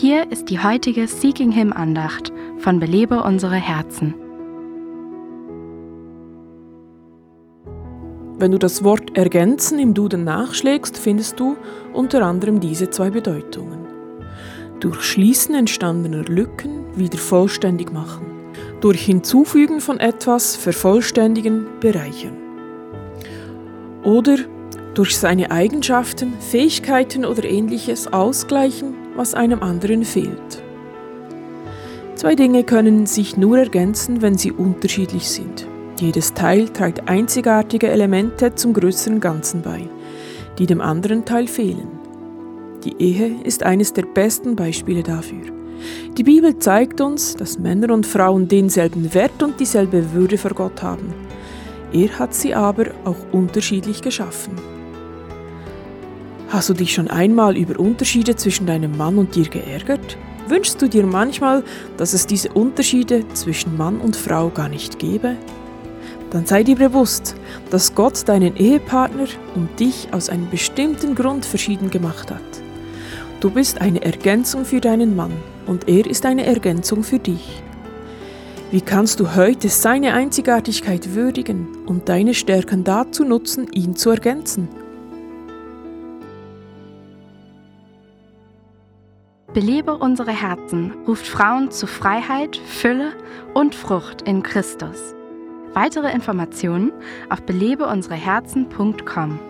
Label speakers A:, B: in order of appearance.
A: Hier ist die heutige Seeking Him Andacht von Belebe unsere Herzen.
B: Wenn du das Wort ergänzen im Duden nachschlägst, findest du unter anderem diese zwei Bedeutungen. Durch Schließen entstandener Lücken wieder vollständig machen. Durch Hinzufügen von etwas vervollständigen, bereichern. Oder durch seine Eigenschaften, Fähigkeiten oder ähnliches ausgleichen, was einem anderen fehlt. Zwei Dinge können sich nur ergänzen, wenn sie unterschiedlich sind. Jedes Teil trägt einzigartige Elemente zum größeren Ganzen bei, die dem anderen Teil fehlen. Die Ehe ist eines der besten Beispiele dafür. Die Bibel zeigt uns, dass Männer und Frauen denselben Wert und dieselbe Würde vor Gott haben. Er hat sie aber auch unterschiedlich geschaffen. Hast du dich schon einmal über Unterschiede zwischen deinem Mann und dir geärgert? Wünschst du dir manchmal, dass es diese Unterschiede zwischen Mann und Frau gar nicht gäbe? Dann sei dir bewusst, dass Gott deinen Ehepartner und dich aus einem bestimmten Grund verschieden gemacht hat. Du bist eine Ergänzung für deinen Mann und er ist eine Ergänzung für dich. Wie kannst du heute seine Einzigartigkeit würdigen und deine Stärken dazu nutzen, ihn zu ergänzen?
A: Belebe unsere Herzen ruft Frauen zu Freiheit, Fülle und Frucht in Christus. Weitere Informationen auf belebeunsereherzen.com.